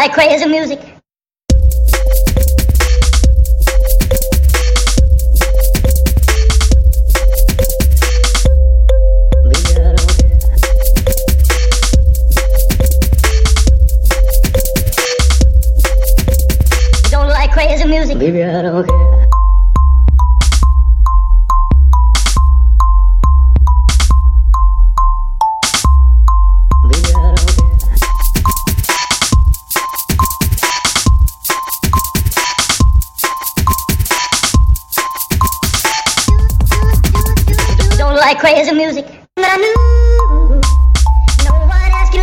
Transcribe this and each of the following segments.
like crazy music. Don't like crazy music. Baby, I don't care. Like crazy music. But I knew no one love me you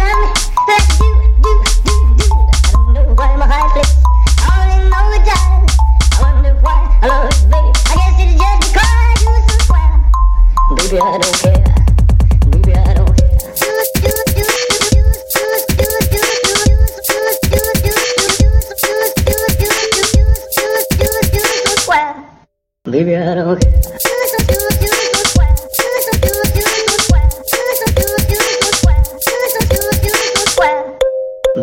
do, do, do. I don't know why my heart flips. I only know it does. I wonder why I love you. I guess it's just because so. Baby, I don't care. Baby, I don't care. Do, do, do, do, do, do, do. Baby, I don't care.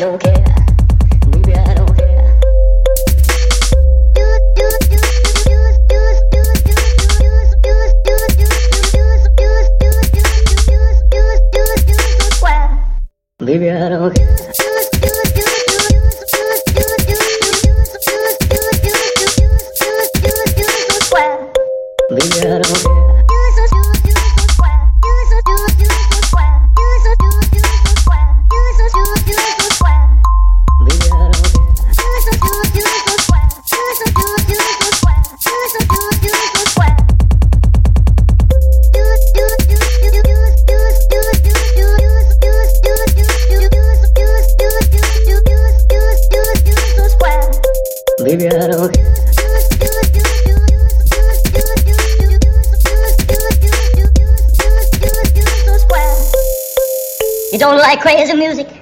don't care. Don't care. Baby, I don't care. You don't like crazy music?